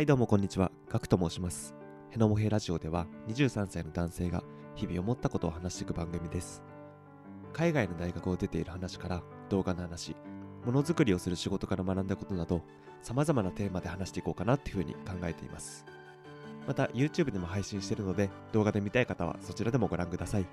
はいどうもこんにちは、ガクと申します。ヘノモヘラジオでは23歳の男性が日々思ったことを話していく番組です。海外の大学を出ている話から動画の話、ものづくりをする仕事から学んだことなど、様々なテーマで話していこうかなっていうふうに考えています。また YouTube でも配信しているので動画で見たい方はそちらでもご覧ください。